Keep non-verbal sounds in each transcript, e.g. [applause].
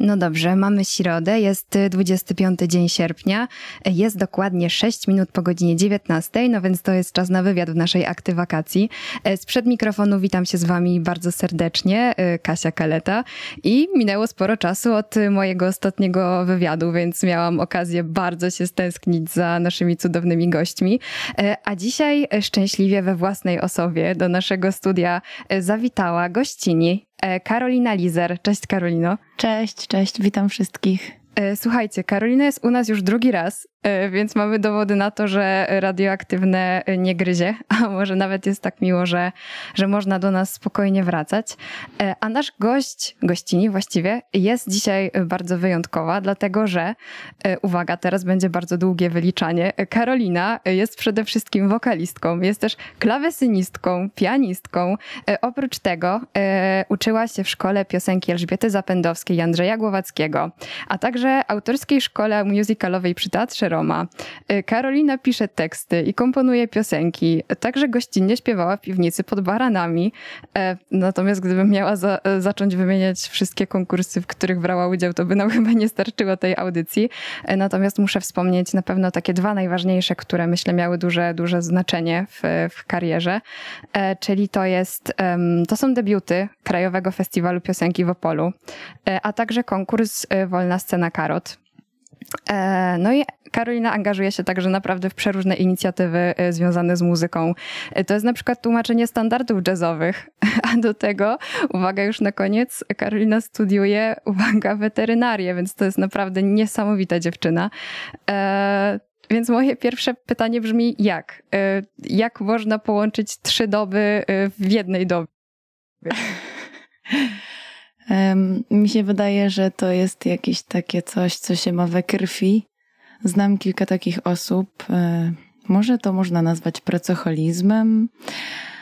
No dobrze, mamy środę, jest 25 dzień sierpnia, jest dokładnie 6 minut po godzinie 19, no więc to jest czas na wywiad w naszej aktywakacji. Sprzed mikrofonu witam się z wami bardzo serdecznie, Kasia Kaleta i minęło sporo czasu od mojego ostatniego wywiadu, więc miałam okazję bardzo się stęsknić za naszymi cudownymi gośćmi. A dzisiaj szczęśliwie we własnej osobie do naszego studia zawitała gościni E, Karolina Lizer. Cześć Karolino. Cześć, cześć, witam wszystkich. E, słuchajcie, Karolina jest u nas już drugi raz. E, więc mamy dowody na to, że radioaktywne nie gryzie, [laughs] a może nawet jest tak miło, że, że można do nas spokojnie wracać. E, a nasz gość, gościni właściwie, jest dzisiaj bardzo wyjątkowa, dlatego że, e, uwaga, teraz będzie bardzo długie wyliczanie, Karolina jest przede wszystkim wokalistką, jest też klawesynistką, pianistką. Oprócz tego uczyła się w szkole piosenki Elżbiety Zapędowskiej i Andrzeja Głowackiego, a także autorskiej szkole musicalowej przy Teatrze Roma. Y, Karolina pisze teksty i komponuje piosenki. Także gościnnie śpiewała w piwnicy pod baranami. E, natomiast gdybym miała za, e, zacząć wymieniać wszystkie konkursy, w których brała udział, to by nam [laughs] chyba nie starczyło tej audycji. E, natomiast muszę wspomnieć na pewno takie dwa najważniejsze, które myślę miały duże, duże znaczenie w, w karierze. Czyli to jest, to są debiuty Krajowego Festiwalu Piosenki w Opolu, a także konkurs Wolna Scena Karot. No i Karolina angażuje się także naprawdę w przeróżne inicjatywy e, związane z muzyką. E, to jest na przykład tłumaczenie standardów jazzowych, [laughs] a do tego, uwaga już na koniec, Karolina studiuje, uwaga, weterynarię, więc to jest naprawdę niesamowita dziewczyna. E, więc moje pierwsze pytanie brzmi, jak? Jak można połączyć trzy doby w jednej dobie? [laughs] Mi się wydaje, że to jest jakieś takie coś, co się ma we krwi. Znam kilka takich osób. E, może to można nazwać pracoholizmem, e,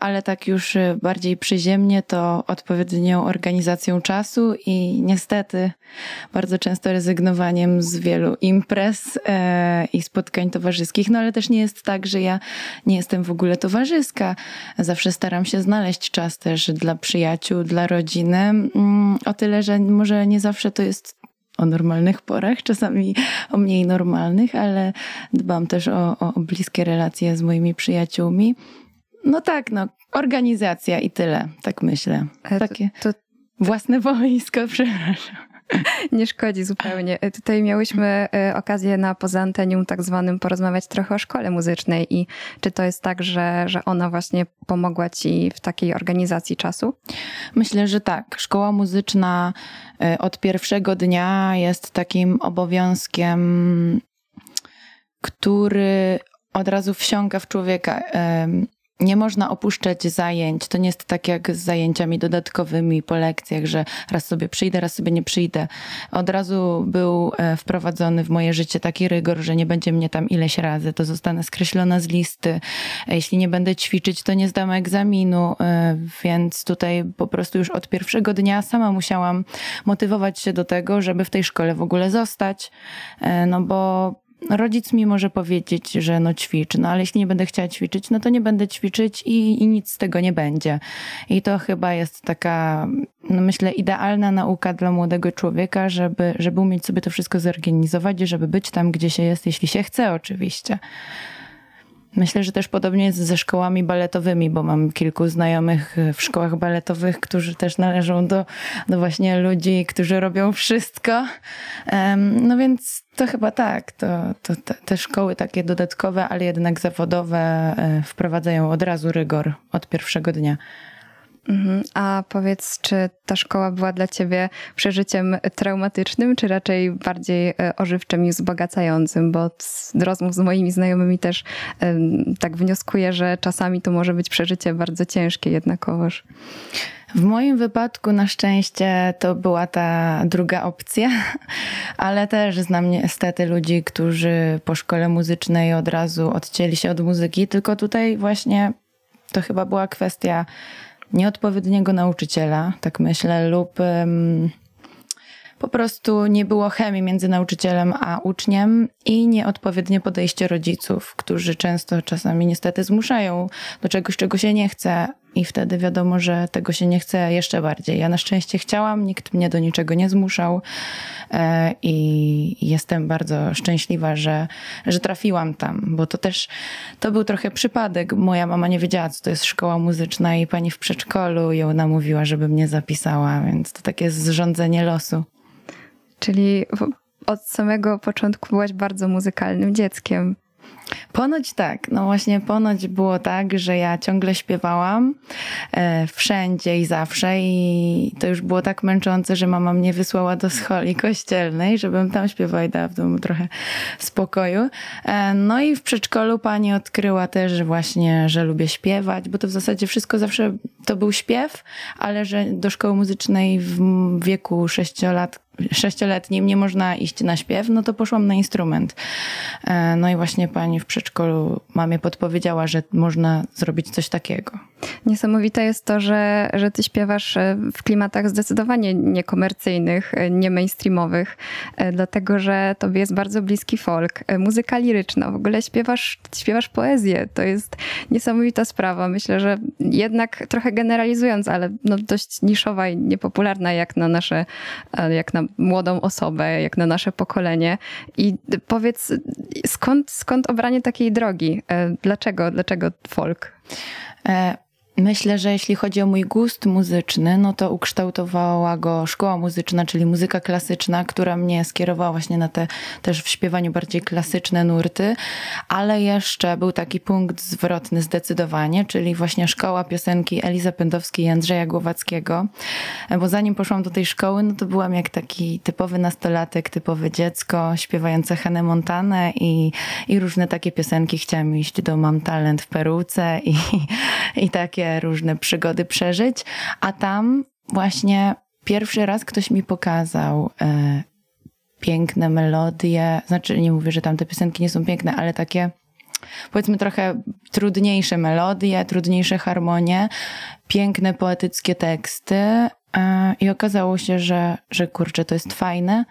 ale tak już bardziej przyziemnie to odpowiednią organizacją czasu i niestety bardzo często rezygnowaniem z wielu imprez e, i spotkań towarzyskich. No ale też nie jest tak, że ja nie jestem w ogóle towarzyska. Zawsze staram się znaleźć czas też dla przyjaciół, dla rodziny. Mm, o tyle, że może nie zawsze to jest o normalnych porach, czasami o mniej normalnych, ale dbam też o, o bliskie relacje z moimi przyjaciółmi. No tak, no, organizacja i tyle, tak myślę. Takie to, to... własne wojsko, [laughs] przepraszam. Nie szkodzi zupełnie. E, tutaj miałyśmy e, okazję na poza antenium tak zwanym porozmawiać trochę o szkole muzycznej i czy to jest tak, że, że ona właśnie pomogła ci w takiej organizacji czasu? Myślę, że tak. Szkoła muzyczna e, od pierwszego dnia jest takim obowiązkiem, który od razu wsiąka w człowieka nie można opuszczać zajęć. To nie jest tak jak z zajęciami dodatkowymi po lekcjach, że raz sobie przyjdę, raz sobie nie przyjdę. Od razu był e, wprowadzony w moje życie taki rygor, że nie będzie mnie tam ileś razy, to zostanę skreślona z listy. Jeśli nie będę ćwiczyć, to nie zdam egzaminu, e, więc tutaj po prostu już od pierwszego dnia sama musiałam motywować się do tego, żeby w tej szkole w ogóle zostać, e, no bo rodzic mi może powiedzieć, że no ćwicz, no ale jeśli nie będę chciała ćwiczyć, no to nie będę ćwiczyć i, i nic z tego nie będzie. I to chyba jest taka, no myślę, idealna nauka dla młodego człowieka, żeby, żeby umieć sobie to wszystko zorganizować i żeby być tam, gdzie się jest, jeśli się chce oczywiście. Myślę, że też podobnie jest ze szkołami baletowymi, bo mam kilku znajomych w szkołach baletowych, którzy też należą do, do właśnie ludzi, którzy robią wszystko. No więc to chyba tak. To, to te, te szkoły takie dodatkowe, ale jednak zawodowe e, wprowadzają od razu rygor od pierwszego dnia. Mhm. A powiedz, czy ta szkoła była dla ciebie przeżyciem traumatycznym, czy raczej bardziej e, ożywczym i wzbogacającym? Bo z rozmów z moimi znajomymi też tak wnioskuję, że czasami to może być przeżycie bardzo ciężkie jednakowoż. W moim wypadku na szczęście to była ta druga opcja, [laughs] ale też znam niestety ludzi, którzy po szkole muzycznej od razu odcięli się od muzyki, tylko tutaj właśnie to chyba była kwestia nieodpowiedniego nauczyciela, tak myślę, lub um, po prostu nie było chemii między nauczycielem a uczniem i nieodpowiednie podejście rodziców, którzy często czasami niestety zmuszają do czegoś, czego się nie chce, i wtedy wiadomo, że tego się nie chce jeszcze bardziej. Ja na szczęście chciałam, nikt mnie do niczego nie zmuszał e, i jestem bardzo szczęśliwa, że, że trafiłam tam, bo to też to był trochę przypadek. Moja mama nie wiedziała, co to jest szkoła muzyczna i pani w przedszkolu ją namówiła, żeby mnie zapisała, więc to takie zrządzenie losu. Czyli od samego początku byłaś bardzo muzykalnym dzieckiem. Ponoć tak. No właśnie, ponoć było tak, że ja ciągle śpiewałam e, wszędzie i zawsze, i to już było tak męczące, że mama mnie wysłała do scholi kościelnej, żebym tam śpiewała i dała w domu trochę spokoju. E, no i w przedszkolu pani odkryła też że właśnie, że lubię śpiewać, bo to w zasadzie wszystko zawsze to był śpiew, ale że do szkoły muzycznej w wieku sześciolat sześcioletnim nie można iść na śpiew, no to poszłam na instrument. E, no i właśnie pani w przedszkolu mamie podpowiedziała, że można zrobić coś takiego. Niesamowite jest to, że, że ty śpiewasz e, w klimatach zdecydowanie niekomercyjnych, e, nie mainstreamowych, dlatego że tobie jest bardzo bliski folk, muzyka liryczna, w ogóle śpiewasz, śpiewasz poezję. To jest niesamowita sprawa. Myślę, że jednak trochę generalizując, ale no dość niszowa i niepopularna jak na nasze, jak na młodą osobę, jak na nasze pokolenie. I powiedz, skąd, skąd obranie takiej drogi? E, dlaczego, dlaczego folk? E Myślę, że jeśli chodzi o mój gust muzyczny, no to ukształtowała go szkoła muzyczna, czyli muzyka klasyczna, która mnie skierowała właśnie na te też w śpiewaniu bardziej klasyczne nurty, ale jeszcze był taki punkt zwrotny zdecydowanie, czyli właśnie szkoła piosenki Eliza Pędowskiej i Andrzeja Głowackiego, bo zanim poszłam do tej szkoły, no to byłam jak taki typowy nastolatek, typowe dziecko, śpiewające Hannah Montanę i, i różne takie piosenki. Chciałam iść do Mam Talent w peruce i, [laughs] i takie różne przygody przeżyć, a tam właśnie pierwszy raz ktoś mi pokazał e, piękne melodie, znaczy nie mówię, że tam te piosenki nie są piękne, ale takie powiedzmy trochę trudniejsze melodie, trudniejsze harmonie, piękne poetyckie teksty e, i okazało się, że, że kurczę, to jest fajne.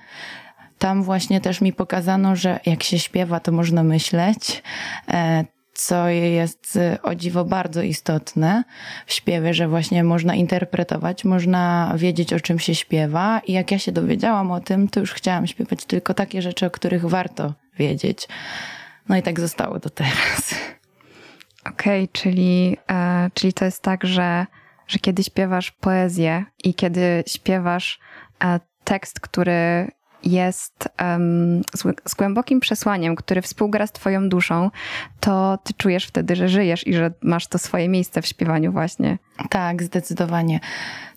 Tam właśnie też mi pokazano, że jak się śpiewa, to można myśleć. E, co jest y, o dziwo bardzo istotne w śpiewie, że właśnie można interpretować, można wiedzieć o czym się śpiewa i jak ja się dowiedziałam o tym, to już chciałam śpiewać tylko takie rzeczy, o których warto wiedzieć. No i tak zostało do teraz. Okej, okay, czyli, e, czyli to jest tak, że, że kiedy śpiewasz poezję i kiedy śpiewasz e, tekst, który jest um, z, z, głębokim przesłaniem, który współgra z Twoją duszą, to Ty czujesz wtedy, że żyjesz i że masz to swoje miejsce w śpiewaniu, właśnie. Tak, zdecydowanie.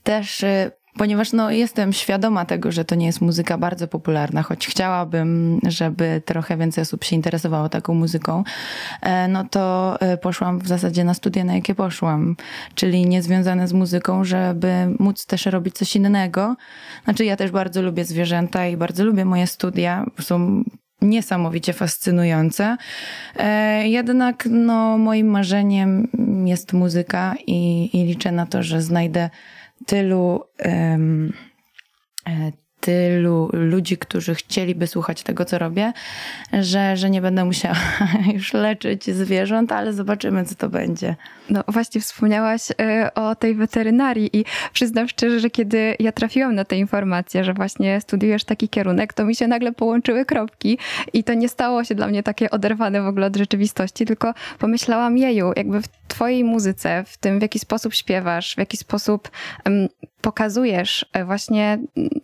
Też y, ponieważ no, jestem świadoma tego, że to nie jest muzyka bardzo popularna, choć chciałabym, żeby trochę więcej osób się interesowało taką muzyką, e, no to e, poszłam w zasadzie na studia, na jakie poszłam, czyli niezwiązane z muzyką, żeby móc też robić coś innego. Znaczy ja też bardzo lubię zwierzęta i bardzo lubię moje studia, są niesamowicie fascynujące. E, jednak no, moim marzeniem jest muzyka i, i liczę na to, że znajdę tylu um, tylu ludzi, którzy chcieliby słuchać tego, co robię, że, że nie będę musiała [laughs] już leczyć zwierząt, ale zobaczymy, co to będzie. No właśnie wspomniałaś y, o tej weterynarii i przyznam szczerze, że kiedy ja trafiłam na tę informację, że właśnie studiujesz taki kierunek, to mi się nagle połączyły kropki i to nie stało się dla mnie takie oderwane w ogóle od rzeczywistości, tylko pomyślałam, jeju, jakby w twojej muzyce, w tym w jaki sposób śpiewasz, w jaki sposób um, pokazujesz e, właśnie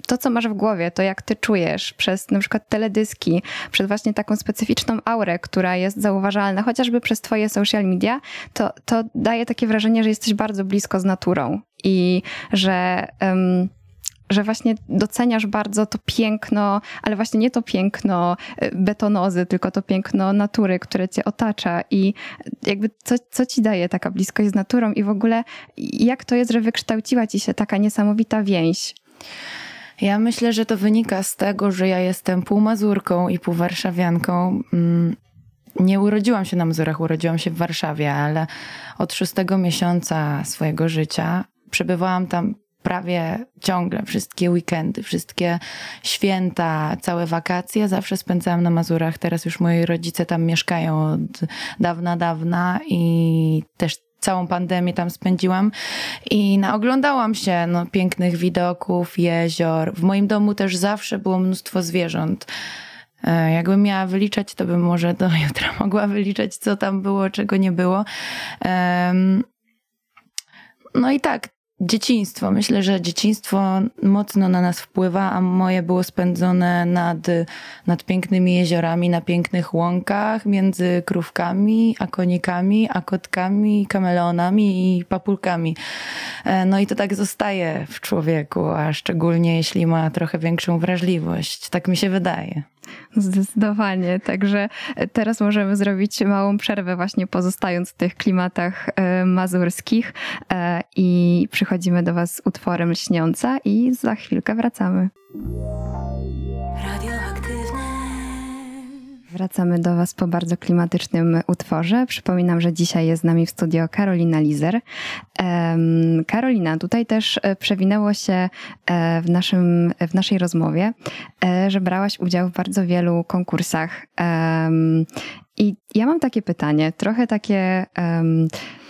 to, co masz w głowie, to jak ty czujesz przez na przykład teledyski, przez właśnie taką specyficzną aurę, która jest zauważalna, chociażby przez twoje social media, to, to daje takie wrażenie, że jesteś bardzo blisko z naturą i że... Um, że właśnie doceniasz bardzo to piękno, ale właśnie nie to piękno y, betonozy, tylko to piękno natury, które cię otacza i jakby co, co ci daje taka bliskość z naturą i w ogóle jak to jest, że wykształciła ci się taka niesamowita więź? Ja myślę, że to wynika z tego, że ja jestem półmazurką i półwarszawianką. Mm, nie urodziłam się na Mazurach, urodziłam się w Warszawie, ale od szóstego miesiąca swojego życia przebywałam tam prawie ciągle, wszystkie weekendy, wszystkie święta, całe wakacje zawsze spędzałam na Mazurach. Teraz już moi rodzice tam mieszkają od dawna, dawna i też całą pandemię tam spędziłam i naoglądałam się no, pięknych widoków, jezior. W moim domu też zawsze było mnóstwo zwierząt. E, jakbym miała wyliczać, to bym może do [laughs] jutra mogła wyliczać, co tam było, czego nie było. No i tak, dzieciństwo. Myślę, że dzieciństwo mocno na nas wpływa, a moje było spędzone nad, nad pięknymi jeziorami, na pięknych łąkach, między krówkami, a konikami, a kotkami, kameleonami i papulkami. E, no i to tak zostaje w człowieku, a szczególnie jeśli ma trochę większą wrażliwość. Tak mi się wydaje. Zdecydowanie. Także teraz możemy zrobić małą przerwę, właśnie pozostając w tych klimatach e, mazurskich e, i przychodzimy do Was z utworem Lśniąca i za chwilkę wracamy. Wracamy do Was po bardzo klimatycznym utworze. Przypominam, że dzisiaj jest z nami w studio Karolina Lizer. Karolina, tutaj też e, przewinęło się e, w, naszym, w naszej rozmowie, e, że brałaś udział w bardzo wielu konkursach. I ja mam takie pytanie, trochę takie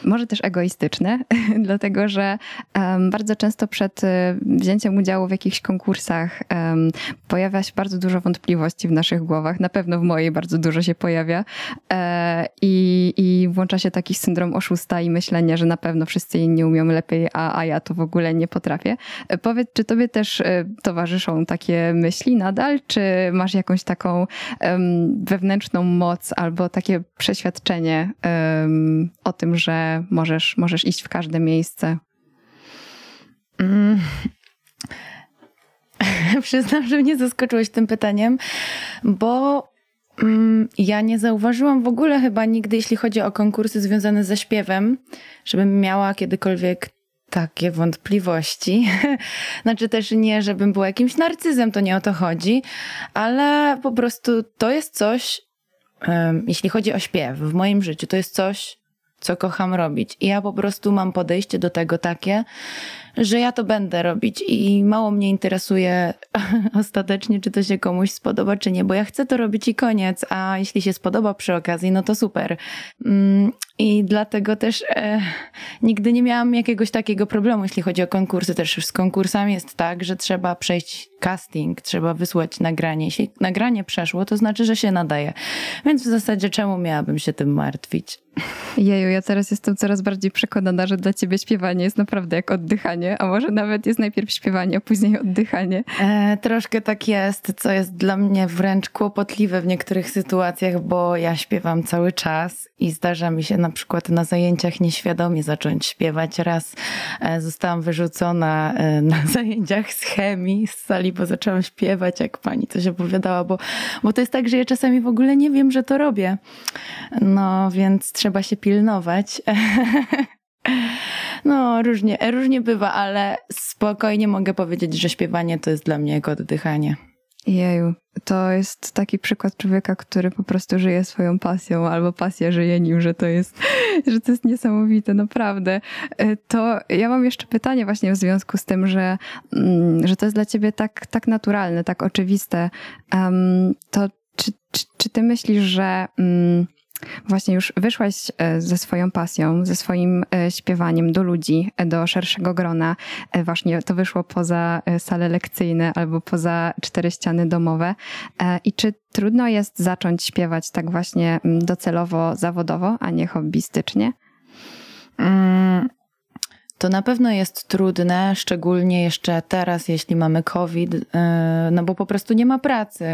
może też egoistyczne, [laughs] dlatego że um, bardzo często przed e, wzięciem udziału w jakichś konkursach um, pojawia się bardzo dużo wątpliwości w naszych głowach. Na pewno w mojej bardzo dużo się pojawia e, i, i włącza się taki syndrom oszusta i myślenie, że na pewno wszyscy inni umią lepiej, a, a ja to w ogóle nie potrafię. E, powiedz, czy tobie też e, towarzyszą takie myśli nadal, czy masz jakąś taką um, wewnętrzną moc albo takie przeświadczenie o tym, że możesz, możesz iść w każde miejsce? Mm. [laughs] Przyznam, że mnie zaskoczyłeś tym pytaniem, bo mm, ja nie zauważyłam w ogóle chyba nigdy, jeśli chodzi o konkursy związane ze śpiewem, żebym miała kiedykolwiek takie wątpliwości. [laughs] znaczy też nie, żebym była jakimś narcyzem, to nie o to chodzi, ale po prostu to jest coś, um, jeśli chodzi o śpiew w moim życiu, to jest coś, co kocham robić. I ja po prostu mam podejście do tego takie, że ja to będę robić i mało mnie interesuje [laughs] ostatecznie, czy to się komuś spodoba, czy nie, bo ja chcę to robić i koniec, a jeśli się spodoba przy okazji, no to super. Mm, I dlatego też e, nigdy nie miałam jakiegoś takiego problemu, jeśli chodzi o konkursy. Też z konkursami jest tak, że trzeba przejść casting, trzeba wysłać nagranie. Jeśli nagranie przeszło, to znaczy, że się nadaje. Więc w zasadzie czemu miałabym się tym martwić? Jeju, ja teraz jestem coraz bardziej przekonana, że dla ciebie śpiewanie jest naprawdę jak oddychanie, a może nawet jest najpierw śpiewanie, a później oddychanie. E, troszkę tak jest, co jest dla mnie wręcz kłopotliwe w niektórych sytuacjach, bo ja śpiewam cały czas i zdarza mi się na przykład na zajęciach nieświadomie zacząć śpiewać. Raz e, zostałam wyrzucona e, na [laughs] zajęciach z chemii z sali, bo zaczęłam śpiewać, jak pani coś opowiadała, bo, bo to jest tak, że ja czasami w ogóle nie wiem, że to robię. No więc trzeba się pilnować. [laughs] No, różnie, różnie bywa, ale spokojnie mogę powiedzieć, że śpiewanie to jest dla mnie jak oddychanie. Jeju, to jest taki przykład człowieka, który po prostu żyje swoją pasją, albo pasja żyje nim, że to jest, że to jest niesamowite, naprawdę. E, to ja mam jeszcze pytanie właśnie w związku z tym, że, mm, że to jest dla ciebie tak, tak naturalne, tak oczywiste. to czy, czy, czy ty myślisz, że mm, Właśnie już wyszłaś e, ze swoją pasją, ze swoim e, śpiewaniem do ludzi, e, do szerszego grona. Właśnie to wyszło poza sale lekcyjne albo poza cztery ściany domowe. I czy trudno jest zacząć śpiewać tak właśnie mm, docelowo, zawodowo, a nie hobbystycznie? Mm, to na pewno jest trudne, szczególnie jeszcze teraz, jeśli mamy COVID, y, no bo po prostu nie ma pracy.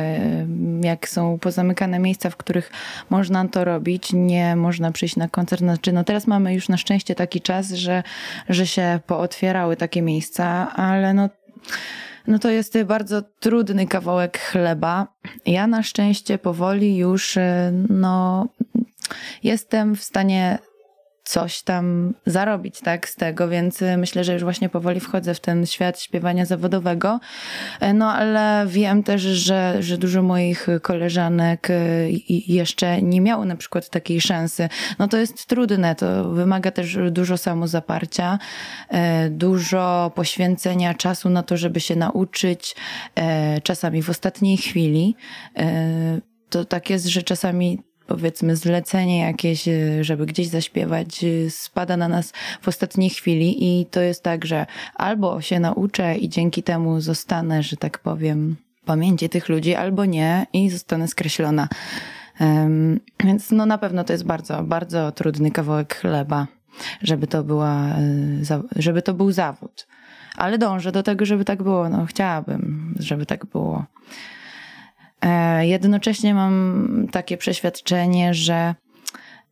Jak są pozamykane miejsca, w których można to robić, nie można przyjść na koncert. Znaczy, no teraz mamy już na szczęście taki czas, że, że się pootwierały takie miejsca, ale no. No to jest bardzo trudny kawałek chleba. Ja na szczęście powoli już, y, no, jestem w stanie coś tam zarobić, tak, z tego, więc y, myślę, że już właśnie powoli wchodzę w ten świat śpiewania zawodowego. E, no, ale wiem też, że, że dużo moich koleżanek y, jeszcze nie miało na przykład takiej szansy. No to jest trudne, to wymaga też dużo samozaparcia, e, dużo poświęcenia czasu na to, żeby się nauczyć, e, czasami w ostatniej chwili. To tak jest, że czasami powiedzmy zlecenie jakieś, y, żeby gdzieś zaśpiewać, y, spada na nas w ostatniej chwili i to jest tak, że albo się nauczę i dzięki temu zostanę, że tak powiem, pamięci tych ludzi, albo nie i zostanę skreślona. Um, więc no na pewno to jest bardzo, bardzo trudny kawałek chleba, żeby to była, y, żeby to był zawód. Ale dążę do tego, żeby tak było. No chciałabym, żeby tak było. E, jednocześnie mam takie przeświadczenie, że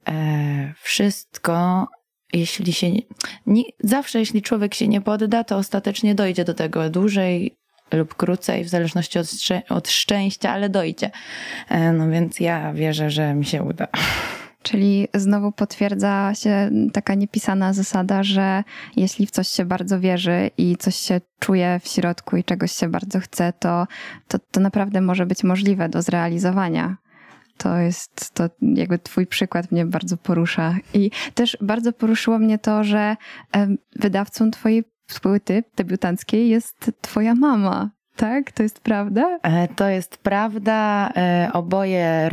e, wszystko, jeśli się. Nie, zawsze, jeśli człowiek się nie podda, to ostatecznie dojdzie do tego dłużej lub krócej, w zależności od, od szczęścia, ale dojdzie. E, no więc ja wierzę, że mi się uda. Czyli znowu potwierdza się taka niepisana zasada, że jeśli w coś się bardzo wierzy i coś się czuje w środku i czegoś się bardzo chce, to, to, to naprawdę może być możliwe do zrealizowania. To jest to jakby twój przykład mnie bardzo porusza. I też bardzo poruszyło mnie to, że wydawcą twojej płyty debiutanckiej jest twoja mama. Tak, to jest prawda? E, to jest prawda. E, oboje,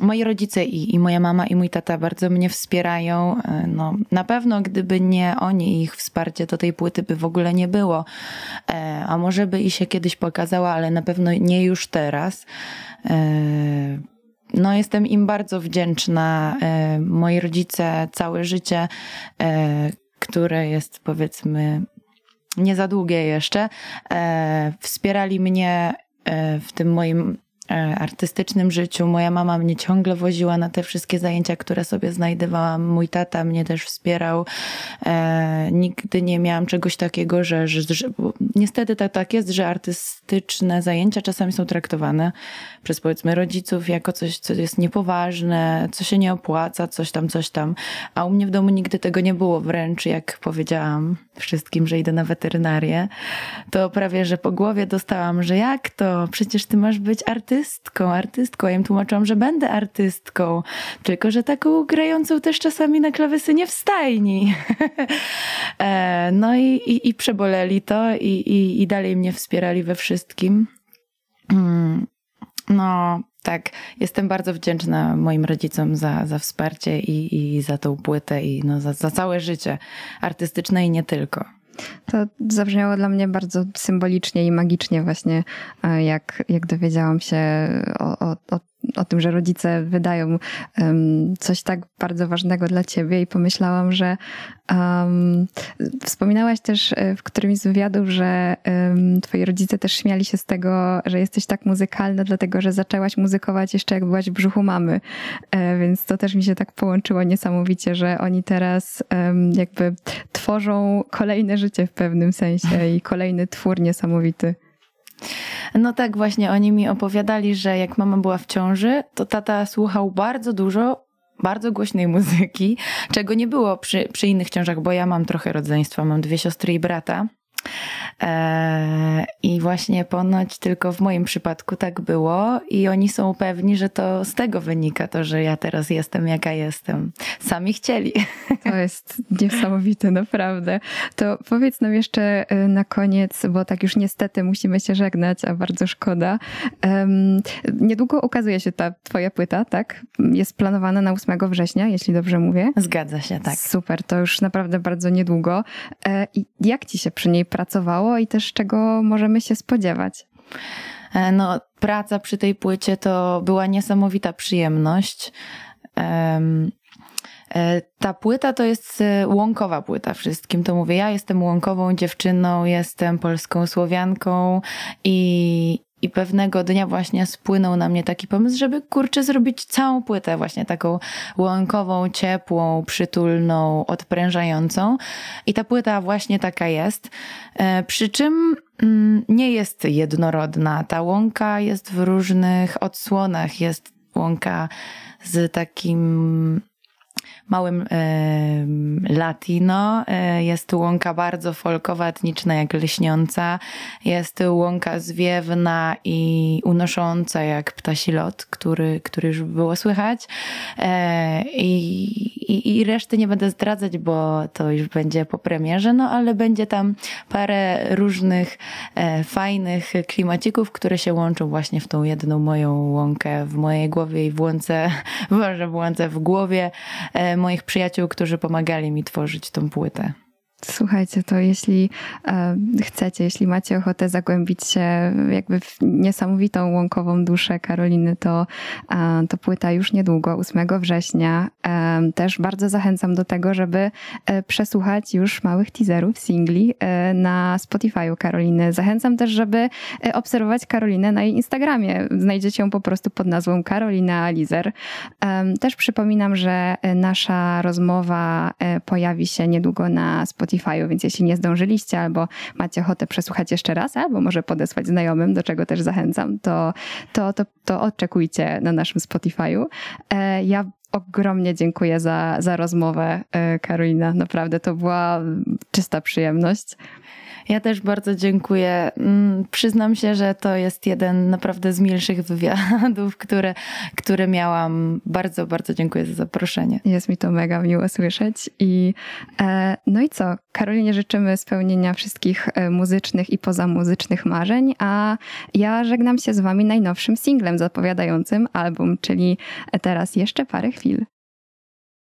moi rodzice i, i moja mama i mój tata bardzo mnie wspierają. E, no, na pewno gdyby nie oni i ich wsparcie, to tej płyty by w ogóle nie było. A może by i się kiedyś pokazała, ale na pewno nie już teraz. No, jestem im bardzo wdzięczna. Moi rodzice całe życie, które jest powiedzmy nie za długie jeszcze, e, wspierali mnie e, w tym moim E, artystycznym życiu. Moja mama mnie ciągle woziła na te wszystkie zajęcia, które sobie znajdowałam. Mój tata mnie też wspierał. E, nigdy nie miałam czegoś takiego, że, że, że niestety tak, tak jest, że artystyczne zajęcia czasami są traktowane przez powiedzmy rodziców jako coś, co jest niepoważne, co się nie opłaca, coś tam, coś tam. A u mnie w domu nigdy tego nie było. Wręcz jak powiedziałam wszystkim, że idę na weterynarię, to prawie, że po głowie dostałam, że jak to? Przecież ty masz być artystką, artystką. Ja im tłumaczyłam, że będę artystką, tylko że taką grającą też czasami na klawesynie w stajni. [laughs] E, no i, i, i, przeboleli to i, i, i dalej mnie wspierali we wszystkim. Mm, no, tak, jestem bardzo wdzięczna moim rodzicom za, za wsparcie i, i za tą płytę i no, za, za całe życie artystyczne i nie tylko. To zabrzmiało dla mnie bardzo symbolicznie i magicznie właśnie, e, jak, jak dowiedziałam się o, o, o o tym, że rodzice wydają um, coś tak bardzo ważnego dla ciebie i pomyślałam, że um, wspominałaś też e, w którymś z wywiadów, że um, twoi rodzice też śmiali się z tego, że jesteś tak muzykalna, dlatego że zaczęłaś muzykować jeszcze jak byłaś w brzuchu mamy, e, więc to też mi się tak połączyło niesamowicie, że oni teraz jakby tworzą kolejne życie w pewnym sensie i kolejny twór niesamowity. No tak, właśnie oni mi opowiadali, że jak mama była w ciąży, to tata słuchał bardzo dużo bardzo głośnej [laughs] muzyki, czego nie było przy, przy innych ciążach, bo ja mam trochę rodzeństwa, mam dwie siostry i brata. E, I właśnie ponoć tylko w moim przypadku tak było, i oni są pewni, że to z tego wynika to, że ja teraz jestem jaka jestem. Sami chcieli. [laughs] To jest niesamowite, naprawdę. To powiedz nam jeszcze e, na koniec, bo tak już niestety musimy się żegnać, a bardzo szkoda. Niedługo ukazuje się ta Twoja płyta, tak? Jest planowana na 8 września, jeśli dobrze mówię. Zgadza się, tak. Super, to już naprawdę bardzo niedługo. E, I jak Ci się przy niej pracowało i też czego możemy się spodziewać? E, no, praca przy tej płycie to była niesamowita przyjemność. Um, ta płyta to jest e, łąkowa płyta wszystkim. To mówię, ja jestem łąkową dziewczyną, jestem polską Słowianką i, i pewnego dnia właśnie spłynął na mnie taki pomysł, żeby kurczę zrobić całą płytę właśnie taką łąkową, ciepłą, przytulną, odprężającą. I ta płyta właśnie taka jest. E, przy czym mm, nie jest jednorodna. Ta łąka jest w różnych odsłonach. Jest łąka z takim małym latino. E, jest to łąka bardzo folkowa, etniczna, jak lśniąca. Jest łąka zwiewna i unosząca, jak ptasi lot, który, który już było słychać. E, I, i, I reszty nie będę zdradzać, bo to już będzie po premierze, no ale będzie tam parę różnych e, fajnych klimacików, które się łączą właśnie w tą jedną moją łąkę w mojej głowie i w łące, [laughs] może w łące w głowie moich przyjaciół, którzy pomagali mi tworzyć tą płytę. Słuchajcie, to jeśli e, chcecie, jeśli macie ochotę zagłębić się jakby w niesamowitą łąkową duszę Karoliny, to, e, to płyta już niedługo, 8 września. E, też bardzo zachęcam do tego, żeby przesłuchać już małych teaserów, singli na Spotify'u Karoliny. Zachęcam też, żeby obserwować Karolinę na jej Instagramie. Znajdziecie ją po prostu pod nazwą Karolina Lizer. Też przypominam, że nasza rozmowa pojawi się niedługo na Spotify Spotify'u, więc jeśli nie zdążyliście albo macie ochotę przesłuchać jeszcze raz, albo może podesłać znajomym, do czego też zachęcam, to, to, to, to oczekujcie na naszym Spotify'u. E, ja ogromnie dziękuję za, za rozmowę, e, Karolina. Naprawdę to była czysta przyjemność. Ja też bardzo dziękuję. Mm, przyznam się, że to jest jeden naprawdę z milszych wywiadów, które, które miałam. Bardzo, bardzo dziękuję za zaproszenie. Jest mi to mega miło słyszeć. I e, no i co? Karolinie życzymy spełnienia wszystkich e, muzycznych i pozamuzycznych marzeń, a ja żegnam się z wami najnowszym singlem zapowiadającym album, czyli teraz jeszcze parę chwil.